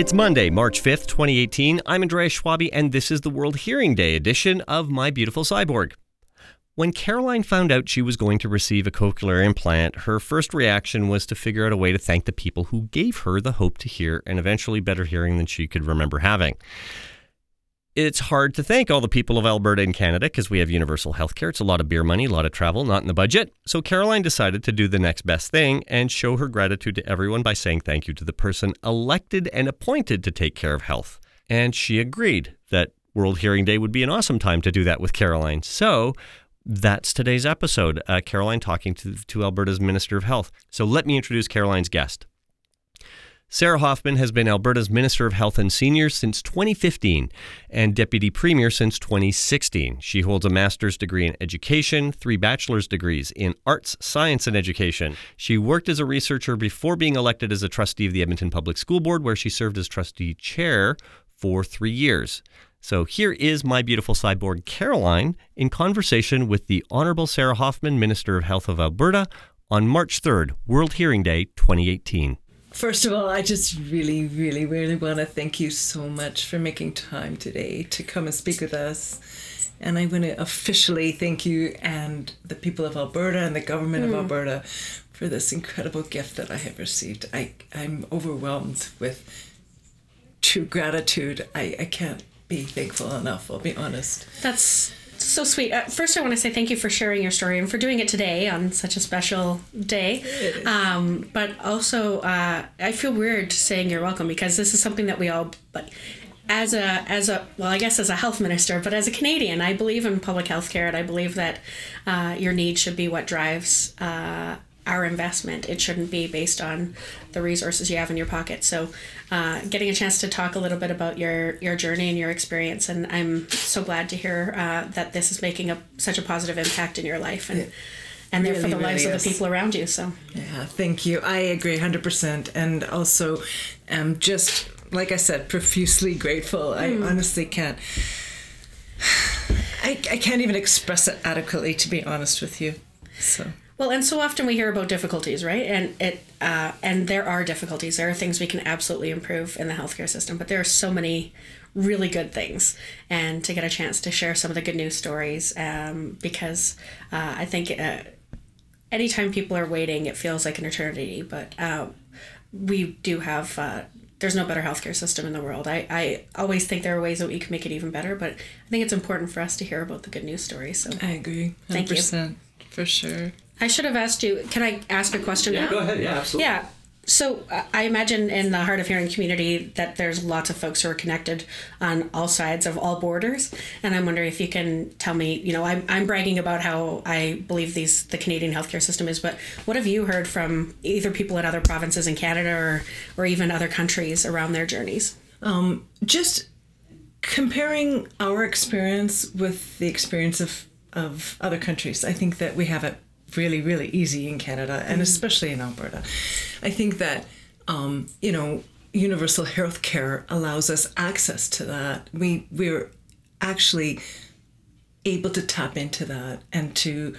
It's Monday, March 5th, 2018. I'm Andreas Schwabi, and this is the World Hearing Day edition of My Beautiful Cyborg. When Caroline found out she was going to receive a cochlear implant, her first reaction was to figure out a way to thank the people who gave her the hope to hear and eventually better hearing than she could remember having it's hard to thank all the people of Alberta and Canada because we have universal health care. It's a lot of beer money, a lot of travel, not in the budget. So Caroline decided to do the next best thing and show her gratitude to everyone by saying thank you to the person elected and appointed to take care of health. And she agreed that World Hearing Day would be an awesome time to do that with Caroline. So that's today's episode. Uh, Caroline talking to, to Alberta's Minister of Health. So let me introduce Caroline's guest. Sarah Hoffman has been Alberta's Minister of Health and Seniors since 2015 and Deputy Premier since 2016. She holds a master's degree in education, three bachelor's degrees in arts, science, and education. She worked as a researcher before being elected as a trustee of the Edmonton Public School Board, where she served as trustee chair for three years. So here is my beautiful cyborg Caroline in conversation with the Honorable Sarah Hoffman, Minister of Health of Alberta, on March 3rd, World Hearing Day 2018. First of all, I just really, really, really want to thank you so much for making time today to come and speak with us. And I want to officially thank you and the people of Alberta and the government mm. of hmm. Alberta for this incredible gift that I have received. I, I'm overwhelmed with true gratitude. I, I can't be thankful enough, I'll be honest. That's so sweet. Uh, first, I want to say thank you for sharing your story and for doing it today on such a special day. Um, but also, uh, I feel weird saying you're welcome because this is something that we all, but as a as a well, I guess as a health minister, but as a Canadian, I believe in public health care, and I believe that uh, your needs should be what drives uh, our investment. It shouldn't be based on the resources you have in your pocket. So, uh, getting a chance to talk a little bit about your your journey and your experience, and I'm so glad to hear uh, that this is making a such a positive impact in your life and. and therefore really, the lives really of the people around you. So, yeah, thank you. I agree 100%. And also, um, just like I said, profusely grateful. Mm. I hmm. honestly can't. I, I can't even express it adequately, to be honest with you. So well, and so often we hear about difficulties, right? And it uh, and there are difficulties. There are things we can absolutely improve in the healthcare system, but there are so many really good things. And to get a chance to share some of the good news stories, um, because uh, I think uh, anytime people are waiting, it feels like an eternity. But uh, we do have uh, there's no better healthcare system in the world. I, I always think there are ways that we can make it even better, but I think it's important for us to hear about the good news stories. So I agree. 100%, Thank you. For sure. I should have asked you. Can I ask a question yeah, now? Go ahead. Yeah, absolutely. Yeah. So uh, I imagine in the hard of hearing community that there's lots of folks who are connected on all sides of all borders, and I'm wondering if you can tell me. You know, I'm, I'm bragging about how I believe these the Canadian healthcare system is, but what have you heard from either people in other provinces in Canada or or even other countries around their journeys? Um, just comparing our experience with the experience of of other countries, I think that we have it really, really easy in Canada and mm. especially in Alberta. I think that, um, you know, universal health care allows us access to that. We, we're actually able to tap into that and to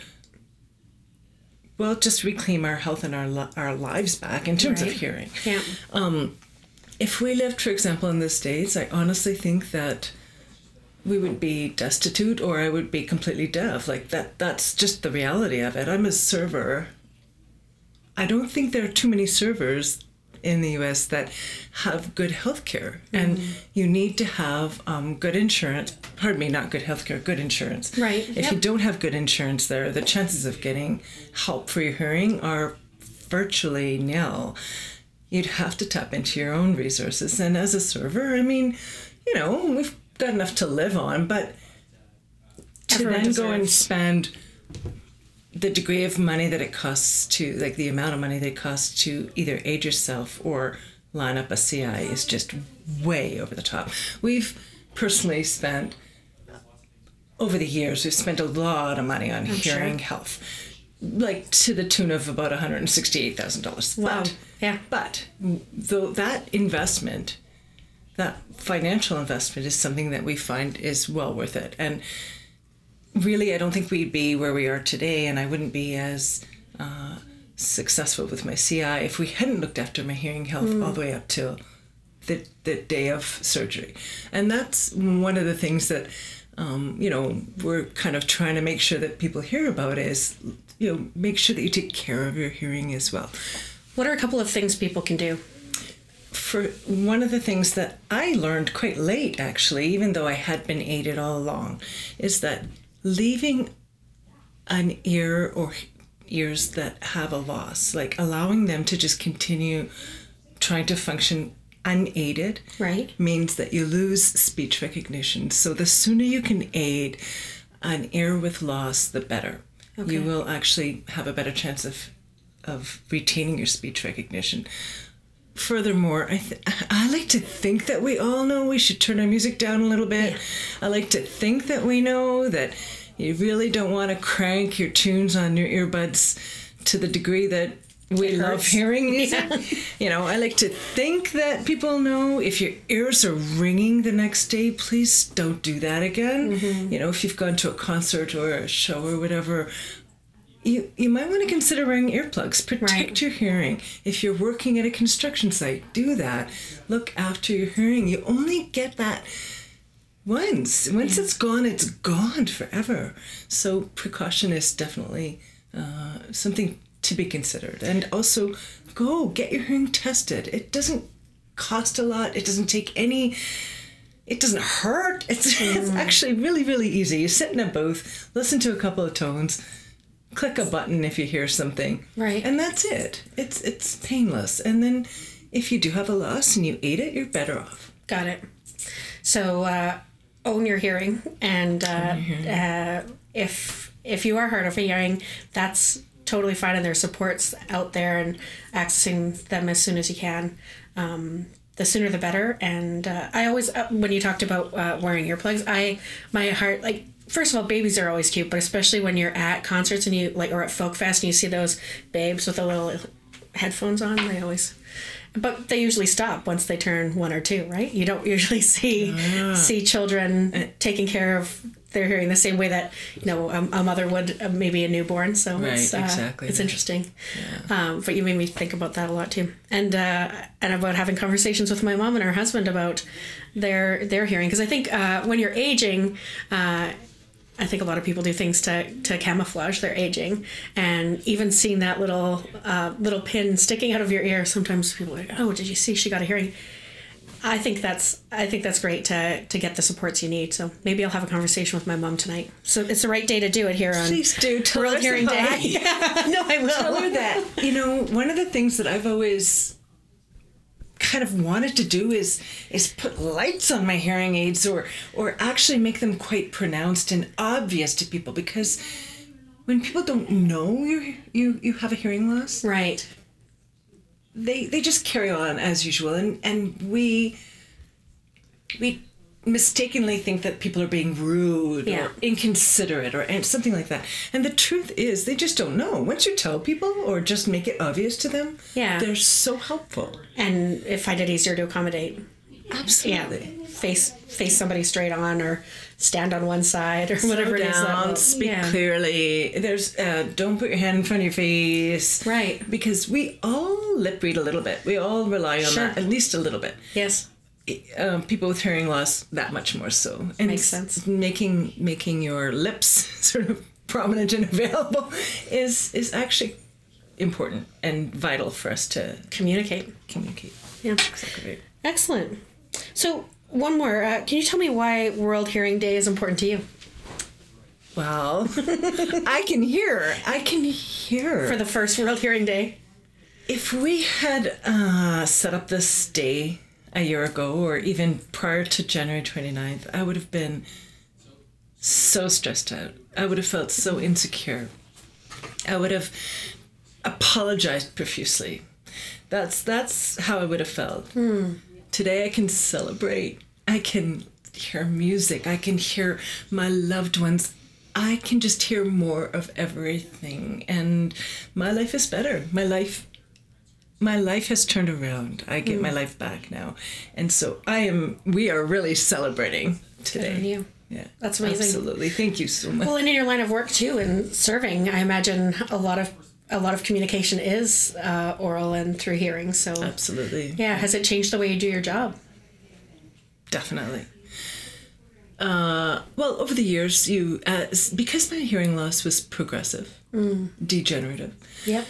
well just reclaim our health and our our lives back in terms right. of hearing yeah. um, if we lived for example in the states i honestly think that we would be destitute or I would be completely deaf. Like that that's just the reality of it. I'm a server. I don't think there are too many servers in the US that have good health care. Mm-hmm. And you need to have um, good insurance. Pardon me, not good health care, good insurance. Right. If yep. you don't have good insurance there, the chances of getting help for your hearing are virtually nil. You'd have to tap into your own resources. And as a server, I mean, you know, we've got enough to live on, but to Everyone then deserves. go and spend the degree of money that it costs to, like the amount of money that it costs to either aid yourself or line up a CI is just way over the top. We've personally spent, over the years, we've spent a lot of money on I'm hearing sure. health, like to the tune of about $168,000. Wow. But, yeah. But though that investment that financial investment is something that we find is well worth it. And really, I don't think we'd be where we are today, and I wouldn't be as uh, successful with my CI if we hadn't looked after my hearing health mm. all the way up till the, the day of surgery. And that's one of the things that, um, you know, we're kind of trying to make sure that people hear about is, you know, make sure that you take care of your hearing as well. What are a couple of things people can do? For one of the things that I learned quite late, actually, even though I had been aided all along, is that leaving an ear or ears that have a loss, like allowing them to just continue trying to function unaided Right. means that you lose speech recognition. So the sooner you can aid an ear with loss, the better. Okay. You will actually have a better chance of of retaining your speech recognition. Furthermore, I th- I like to think that we all know we should turn our music down a little bit. I like to think that we know that you really don't want to crank your tunes on your earbuds to the degree that we love hearing music. You know, I like to think that people know if your ears are ringing the next day, please don't do that again. Mm-hmm. You know, if you've gone to a concert or a show or whatever, you you might want to consider wearing earplugs. Protect Right. your hearing. If you're working at a construction site, do that. Look after your hearing. You only get that once. Once it's gone, it's gone forever. So precaution is definitely uh, something to be considered. And also, go get your hearing tested. It doesn't cost a lot. It doesn't take any. It doesn't hurt. It's, it's actually really, really easy. You sit in a booth, listen to a couple of tones, click a button if you hear something, Right. and that's it. It's it's painless. And then, if you do have a loss and you ate it, you're better off. Got it. So uh, own your hearing, and uh, uh, if if you are hard of hearing, that's totally fine. And there's supports out there, and accessing them as soon as you can. Um, the sooner the better. And uh, I always, uh, when you talked about uh, wearing earplugs, I my heart like. First of all, babies are always cute, but especially when you're at concerts and you like, or at folk fest and you see those babes with the little headphones on, they always but they usually stop once they turn one or two, right? You don't usually see see children taking care of their hearing the same way that you know a, a mother would uh, maybe a newborn. So it's uh, Right, exactly. it's interesting. Um, but you made me think about that a lot too, and uh, and about having conversations with my mom and her husband about their their hearing because I think uh, when you're aging. I think a lot of people do things to, to camouflage their aging, and even seeing that little uh, little pin sticking out of your ear. Sometimes people are like, "Oh, did you see she got a hearing?" I think that's I think that's great to to get the supports you need. So maybe I'll have a conversation with my mom tonight. So it's the right day to do it here on Please do. World her I said Hearing Day. hi. no, I will. Tell her that. You know, one of the things that I've always kind of wanted to do is is put lights on my hearing aids or or actually make them quite pronounced and obvious to people because when people don't know you you you have a hearing loss Right. they they just carry on as usual and and we we mistakenly think that people are being rude Yeah. or inconsiderate or something like that and the truth is they just don't know once you tell people or just make it obvious to them Yeah. they're so helpful And it find it easier to accommodate. Absolutely. Yeah. Face face somebody straight on or stand on one side or whatever Slow it is. that will- speak yeah. clearly. There's uh, don't put your hand in front of your face. Right. Because we all lip read a little bit. We all rely on Sure. that at least a little bit. Yes. Um, people with hearing loss that much more so. And Makes sense. Making making your lips sort of prominent and available is is actually important and vital for us to Communicate. communicate. Yeah. Exactly. Excellent. So one more. Uh, can you tell me why World Hearing Day is important to you? Well, I can hear. I can hear. For the first World Hearing Day. If we had uh, set up this day a year ago or even prior to January 29th, I would have been so stressed out. I would have felt so insecure. I would have apologized profusely. That's that's how I would have felt. Hmm. Today I can celebrate. I can hear music. I can hear my loved ones. I can just hear more of everything and my life is better. My life my life has turned around. I get my life back now. And so I am we are really celebrating today. on you. Yeah. That's amazing. Absolutely. Thank you so much. Well, and in your line of work too, and serving, I imagine a lot of a lot of communication is uh, oral and through hearing. So Absolutely. yeah, has it changed the way you do your job? Definitely. Uh, well, over the years, you uh, because my hearing loss was progressive, degenerative. Yep.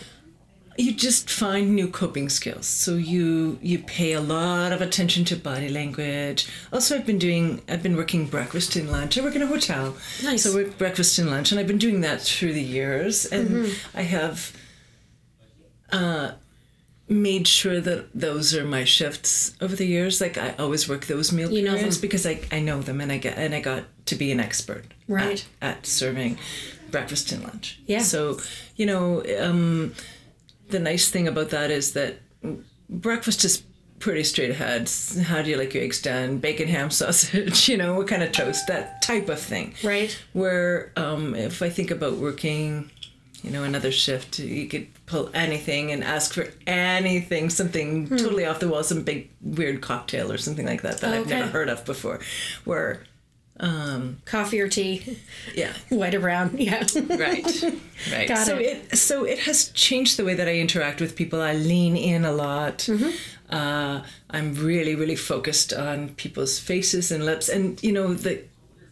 You just find new coping skills. So you you pay a lot of attention to body language. Also, I've been doing I've been working breakfast and lunch. I work in a hotel, Nice. so I work breakfast and lunch, and I've been doing that through the years. And I have uh, made sure that those are my shifts over the years. Like I always work those meal You know periods them. because I, I know them and I get and I got to be an expert Right. at, at serving breakfast and lunch. Yeah. So you know, um, the nice thing about that is that breakfast is pretty straight ahead. How do you like your eggs done? Bacon, ham, sausage. You know, what kind of toast? That type of thing. Right. Where um, if I think about working, you know, another shift, you could pull anything and ask for anything, something Hmm. totally off the wall, some big weird cocktail or something like that that I've never heard of before. Where, Coffee or tea, yeah, white or brown. Yeah. right, right. Got so it. it. so it has changed the way that I interact with people. I lean in a lot. Mm-hmm. Uh, I'm really, really focused on people's faces and lips, and you know the.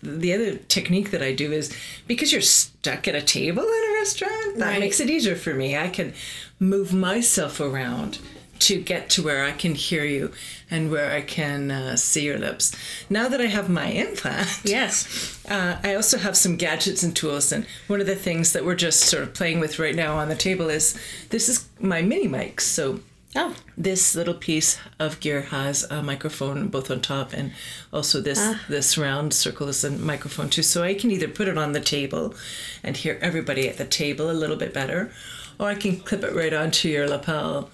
The other technique that I do is because you're stuck at a table in a restaurant, that Right. makes it easier for me. I can move myself around to get to where I can hear you and where I can uh, see your lips. Now that I have my implant, yes. uh, I also have some gadgets and tools, and one of the things that we're just sort of playing with right now on the table is this is my mini mics. So Oh. this little piece of gear has a microphone both on top, and also this this round circle is a microphone too. So I can either put it on the table and hear everybody at the table a little bit better, or I can clip it right onto your lapel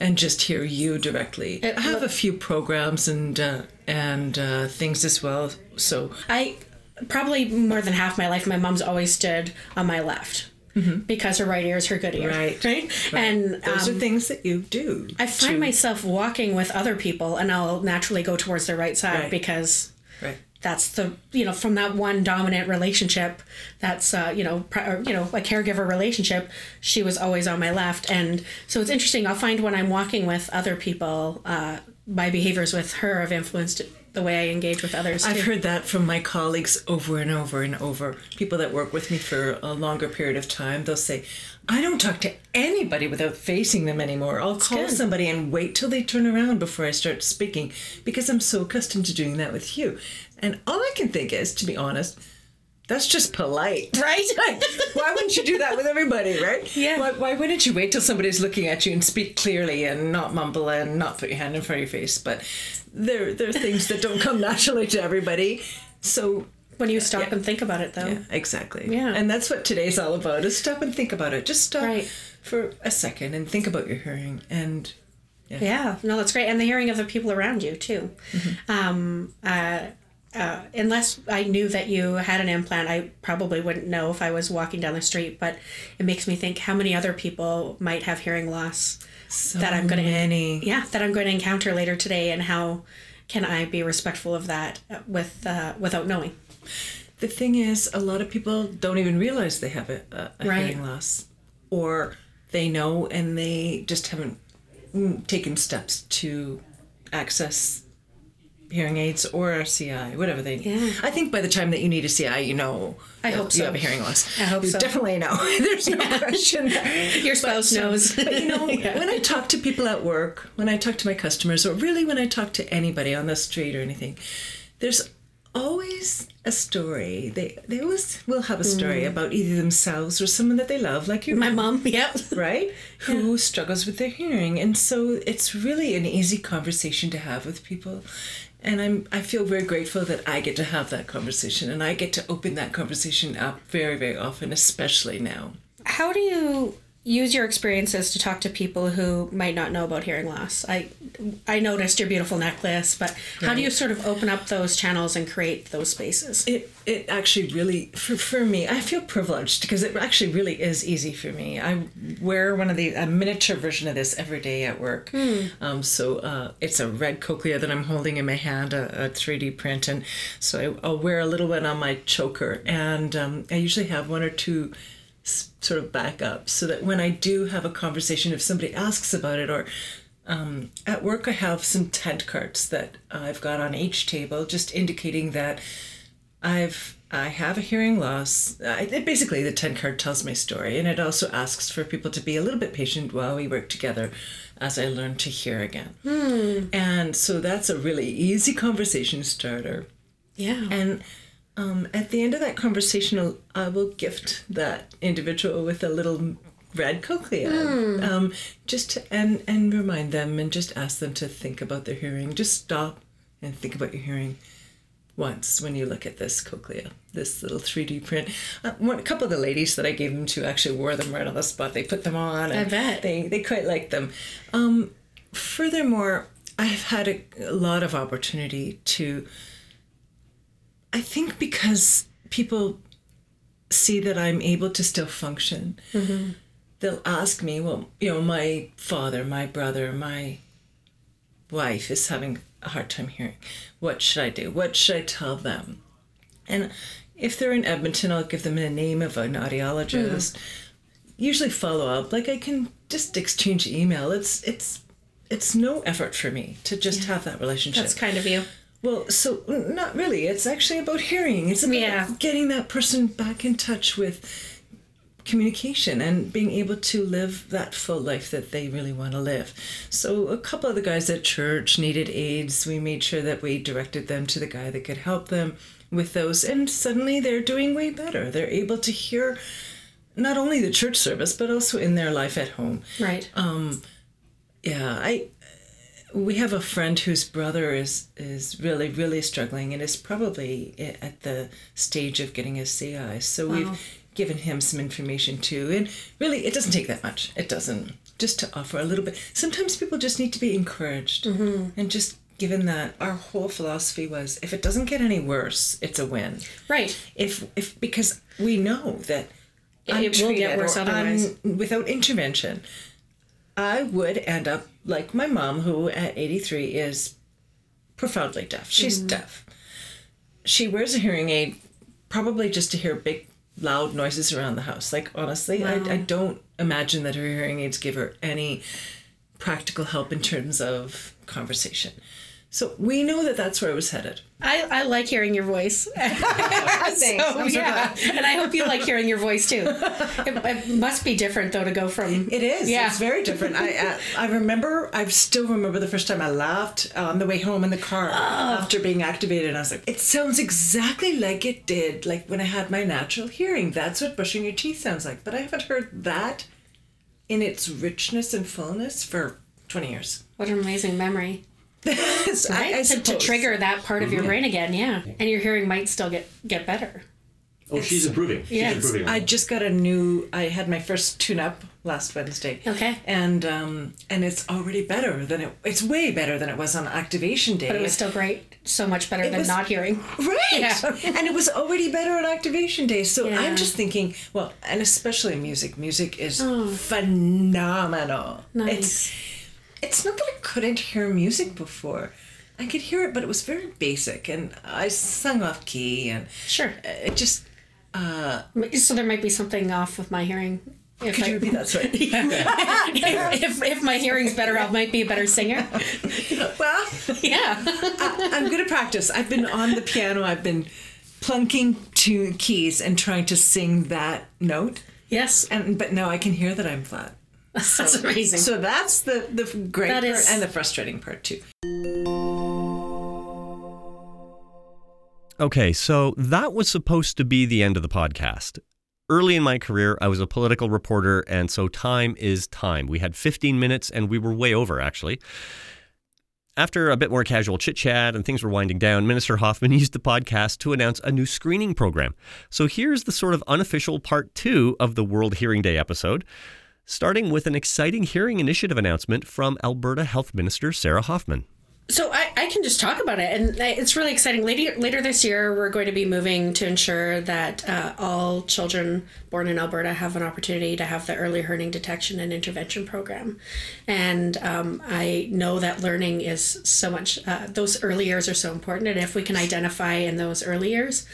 and just hear you directly. It I have a few programs and uh, and uh, things as well. So I probably more than half my life, my mom's always stood on my left because her right ear is her good ear. Right. Right. And Those um, are things that you do. I find to- myself walking with other people, and I'll naturally go towards the right side Right. because Right. That's the you know from that one dominant relationship that's uh, you know or, you know a caregiver relationship she was always on my left and so it's interesting i'll find when i'm walking with other people uh, my behaviors with her have influenced the way i engage with others I've too. heard that from my colleagues over and over and over. People that work with me for a longer period of time, they'll say, I don't talk to anybody without facing them anymore. I'll call good. somebody and wait till they turn around before I start speaking because I'm so accustomed to doing that with you. And all I can think is, to be honest, that's just polite. right why wouldn't you do that with everybody, right? Yeah. Why, why wouldn't you wait till somebody's looking at you and speak clearly and not mumble and not put your hand in front of your face? But there, there are things that don't come naturally to everybody. So, when you stop and think about it though yeah, exactly. Yeah. And that's what today's all about is stop and think about it. Just stop Right. for a second and think about your hearing. And Yeah, no, that's great, and the hearing of the people around you too. Mm-hmm. Um, uh, uh, unless I knew that you had an implant, I probably wouldn't know if I was walking down the street. But it makes me think how many other people might have hearing loss so that I'm going to many. yeah that I'm going to encounter later today, and how can I be respectful of that with uh, without knowing? The thing is, a lot of people don't even realize they have a, a, Right. hearing loss, or they know and they just haven't mm, taken steps to access hearing aids or a CI, whatever they. Yeah. I think by the time that you need a CI, you know. I hope you so. have a hearing loss. I hope you so. Definitely know. There's no question. Your spouse knows. But you know, Yeah. when I talk to people at work, when I talk to my customers, or really when I talk to anybody on the street or anything, there's always a story. They they always will have a story about either themselves or someone that they love, like your Mm. My mom, yep. right? Who struggles with their hearing. And so it's really an easy conversation to have with people. And I'm I feel very grateful that I get to have that conversation and I get to open that conversation up very, very often, especially now. How do you use your experiences to talk to people who might not know about hearing loss? I I noticed your beautiful necklace, but how do you sort of open up those channels and create those spaces? It it actually really for, for me I feel privileged because it actually really is easy for me. I wear one of the a miniature version of this every day at work. Um, so uh, it's a red cochlea that I'm holding in my hand, a, a 3D print, and so I, I'll wear a little one on my choker, and um, I usually have one or two sort of backup so that when I do have a conversation, if somebody asks about it, or um, at work, I have some tent cards that I've got on each table, just indicating that I've I have a hearing loss. I, it basically, the tent card tells my story, and it also asks for people to be a little bit patient while we work together as I learn to hear again. And so that's a really easy conversation starter. Yeah. And um, at the end of that conversation, I'll- gift that individual with a little red cochlea, um, just to, and and remind them and just ask them to think about their hearing. Just stop and think about your hearing once when you look at this cochlea, this little 3D print. Uh, one, a couple of the ladies that I gave them to actually wore them right on the spot. They put them on. And bet. They, they quite liked them. Um, furthermore, I've had a, a lot of opportunity to, I think because people see that I'm able to still function, mm-hmm. they'll ask me, well, you know, my father, my brother, my wife is having a hard time hearing. What should I do? What should I tell them? And if they're in Edmonton, I'll give them the name of an audiologist. Mm-hmm. Usually follow up. Like I can just exchange email. It's it's it's no effort for me to just have that relationship. That's kind of you. Well, so not really. It's actually about hearing. It's about Yeah. getting that person back in touch with communication and being able to live that full life that they really want to live. So a couple of the guys at church needed aids. We made sure that we directed them to the guy that could help them with those and suddenly they're doing way better. They're able to hear not only the church service but also in their life at home. Right. Um, yeah, I we have a friend whose brother is is really really struggling and is probably at the stage of getting his CI. So Wow. we've given him some information too. And really, it doesn't take that much. It doesn't. Just to offer a little bit. Sometimes people just need to be encouraged mm-hmm. and just given that our whole philosophy was if it doesn't get any worse, it's a win. right. If if because we know that It- it will get worse otherwise. un- without intervention, I would end up like my mom, who at 83 is profoundly deaf. She's Mm-hmm. deaf. She wears a hearing aid probably just to hear big, loud noises around the house. Like, honestly, I, I don't imagine that her hearing aids give her any practical help in terms of conversation. So we know that that's where I was headed. I, I like hearing your voice. so, yeah. and I hope you like hearing your voice too. It, it must be different though to go from. It is. Yeah. It's very different. I, I uh, I remember. I still remember the first time I laughed on the way home in the car oh. after being activated. And I was like, it sounds exactly like it did, like when I had my natural hearing. That's what brushing your teeth sounds like. But I haven't heard that in its richness and fullness for twenty years. What an amazing memory. So I, I to, to trigger that part of your brain again, yeah. And your hearing might still get, get better. Oh, she's improving. She's Yes. improving. I just got a new. I had my first tune-up last Wednesday. Okay. And um and it's already better than it. It's way better than it was on activation day. But it was still great. So much better than was- not hearing. Right. Yeah. and it was already better on activation day. So Yeah. I'm just thinking, well, and especially music. Music is phenomenal. Oh. Nice. It's it's not that I couldn't hear music before. I could hear it, but it was very basic and I sung off key and Sure. it just uh, So there might be something off with my hearing. If, could I, you repeat that sorry? if, if, if my hearing's better, I might be a better singer. well, Yeah. I'm good at practice. I've been on the piano. I've been plunking to keys and trying to sing that note. Yes. And but now I can hear that I'm flat. That's amazing. So that's the the great That part is- and the frustrating part too. Okay, so that was supposed to be the end of the podcast. Early in my career, I was a political reporter, and so time is time. We had 15 minutes, and we were way over, actually. After a bit more casual chit chat and things were winding down, Minister Hoffman used the podcast to announce a new screening program. So here's the sort of unofficial part two of the World Hearing Day episode, starting with an exciting hearing initiative announcement from Alberta Health Minister Sarah Hoffman. So I, I can just talk about it, and it's really exciting. Later, later this year, we're going to be moving to ensure that uh, all children born in Alberta have an opportunity to have the early learning detection and intervention program. And um, I know that learning is so much; uh, those early years are so important, and if we can identify in those early years,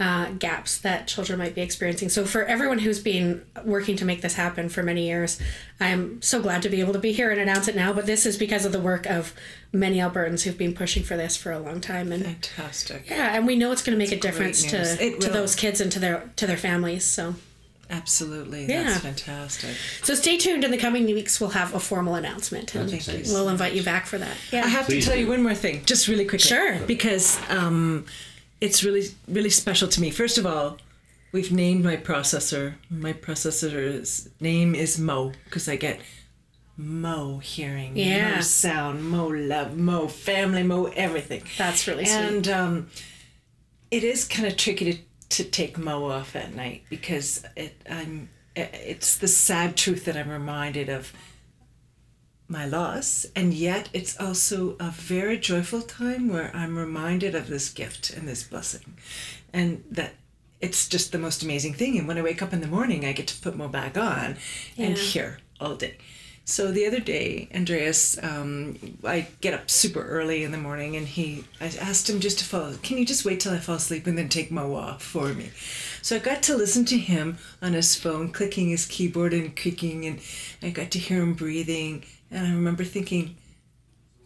uh, gaps that children might be experiencing. So, for everyone who's been working to make this happen for many years, I'm so glad to be able to be here and announce it now. But this is because of the work of many Albertans who've been pushing for this for a long time. And Fantastic. yeah, and we know it's going to make a difference to to those kids and to their to their families. So. Absolutely. Yeah. That's fantastic. So stay tuned. In the coming weeks, we'll have a formal announcement, and we'll invite you back for that. Yeah. I have Please to tell do. you one more thing, just really quickly. Sure. Because um, it's really, really special to me. First of all, we've named my processor. My processor's name is Mo because I get Mo hearing, Yeah. Mo sound, Mo love, Mo family, Mo everything. That's really sweet. And um, it is kind of tricky to, to take Mo off at night because it I'm it's the sad truth that I'm reminded of my loss, and yet it's also a very joyful time where I'm reminded of this gift and this blessing, and that it's just the most amazing thing. And when I wake up in the morning, I get to put Mo back on and Yeah. hear all day. So the other day, Andreas, um, I get up super early in the morning, and he, I asked him just to fall. Can you just wait till I fall asleep and then take my off for me? So I got to listen to him on his phone, clicking his keyboard and creaking, and I got to hear him breathing. And I remember thinking,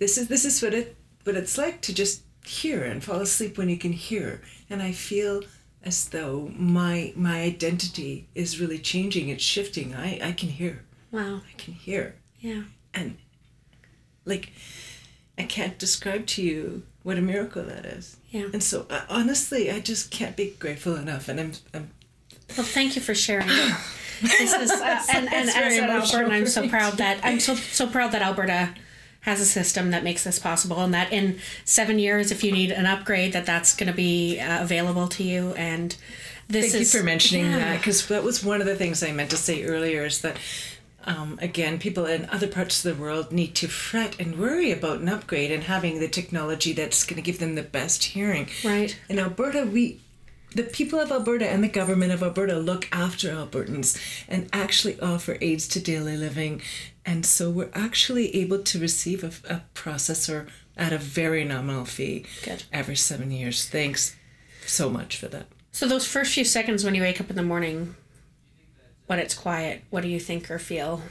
this is this is what it what it's like to just hear and fall asleep when you can hear. And I feel as though my my identity is really changing. It's shifting. I I can hear. wow. I can hear Yeah. and like I can't describe to you what a miracle that is. Yeah. And so uh, honestly, I just can't be grateful enough. And I'm, I'm Well, thank you for sharing. this is uh, and, and as an Albertan, I'm so proud that I'm so so proud that Alberta has a system that makes this possible, and that in seven years, if you need an upgrade, that that's going to be uh, available to you. And this Thank is you for mentioning yeah. that because that was one of the things I meant to say earlier is that um, again people in other parts of the world need to fret and worry about an upgrade and having the technology that's going to give them the best hearing. Right. In Alberta, we the people of Alberta and the government of Alberta look after Albertans and actually offer aids to daily living. And so we're actually able to receive a, a processor at a very nominal fee Good. every seven years. Thanks so much for that. So those first few seconds when you wake up in the morning, when it's quiet, what do you think or feel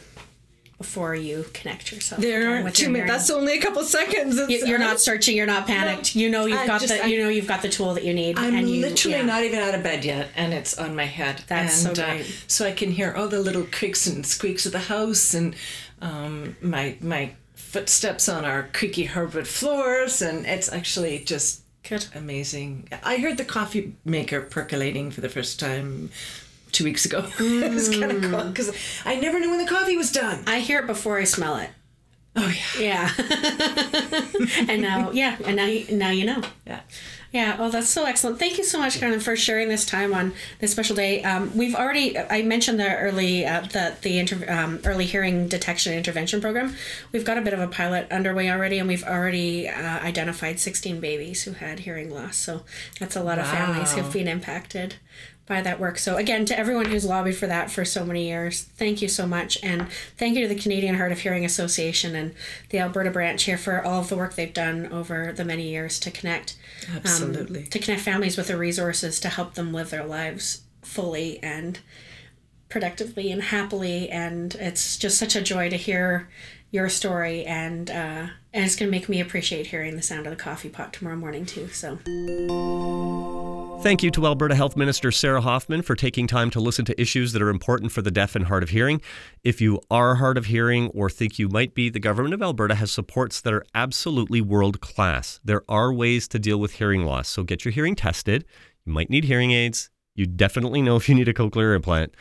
before you connect yourself? There aren't with two your minutes. hearing? That's only a couple seconds. It's, You- You're not searching. You're not panicked. You know you've I got just- the. I- you know you've got the tool that you need. I'm and you, literally yeah. not even out of bed yet, and it's on my head. That's so and, uh, great. so I can hear all the little creaks and squeaks of the house, and um, my my footsteps on our creaky hardwood floors, and it's actually just Good. amazing. I heard the coffee maker percolating for the first time two weeks ago. it was kind of cool because I never knew when the coffee was done. I hear it before I smell it. Oh yeah, Yeah. and now, yeah, and now, you, now you know. yeah. Yeah, oh, that's so excellent. Thank you so much, Karen, for sharing this time on this special day. Um, we've already, I mentioned the early, uh, the the inter, um, early hearing detection intervention program. We've got a bit of a pilot underway already, and we've already uh, identified 16 babies who had hearing loss. So that's a lot of families who've been impacted by that work. So again, to everyone who's lobbied for that for so many years, thank you so much, and thank you to the Canadian Hard of Hearing Association and the Alberta branch here for all of the work they've done over the many years to connect um, Absolutely. to connect families with the resources to help them live their lives fully and productively and happily. And it's just such a joy to hear your story, and uh, and it's going to make me appreciate hearing the sound of the coffee pot tomorrow morning too. So Thank you to Alberta Health Minister Sarah Hoffman for taking time to listen to issues that are important for the deaf and hard of hearing. If you are hard of hearing or think you might be, the Government of Alberta has supports that are absolutely world class. There are ways to deal with hearing loss, so get your hearing tested. You might need hearing aids. You definitely know if you need a cochlear implant.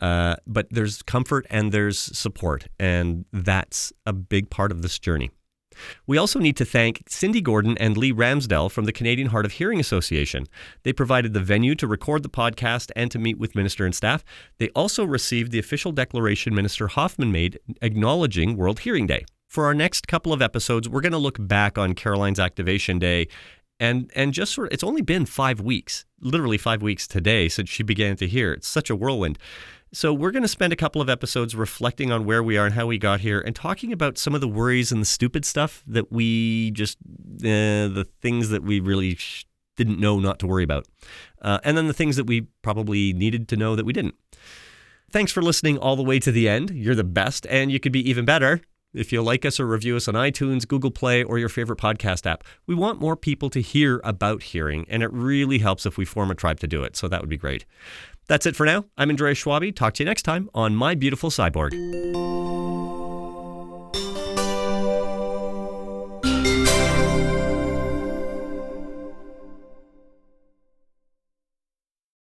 Uh, but there's comfort and there's support, and that's a big part of this journey. We also need to thank Cindy Gordon and Lee Ramsdell from the Canadian Hard of Hearing Association. They provided the venue to record the podcast and to meet with Minister and staff. They also received the official declaration Minister Hoffman made acknowledging World Hearing Day. For our next couple of episodes, we're going to look back on Caroline's Activation Day and and just sort of, it's only been 5 weeks, literally 5 weeks today since she began to hear. It's such a whirlwind. So, we're going to spend a couple of episodes reflecting on where we are and how we got here and talking about some of the worries and the stupid stuff that we just, uh, the things that we really sh- didn't know not to worry about. Uh, and then the things that we probably needed to know that we didn't. Thanks for listening all the way to the end. You're the best, and you could be even better if you like us or review us on iTunes, Google Play, or your favorite podcast app. We want more people to hear about hearing, and it really helps if we form a tribe to do it. So that would be great. That's it for now. I'm Andreas Schwabi. Talk to you next time on My Beautiful Cyborg.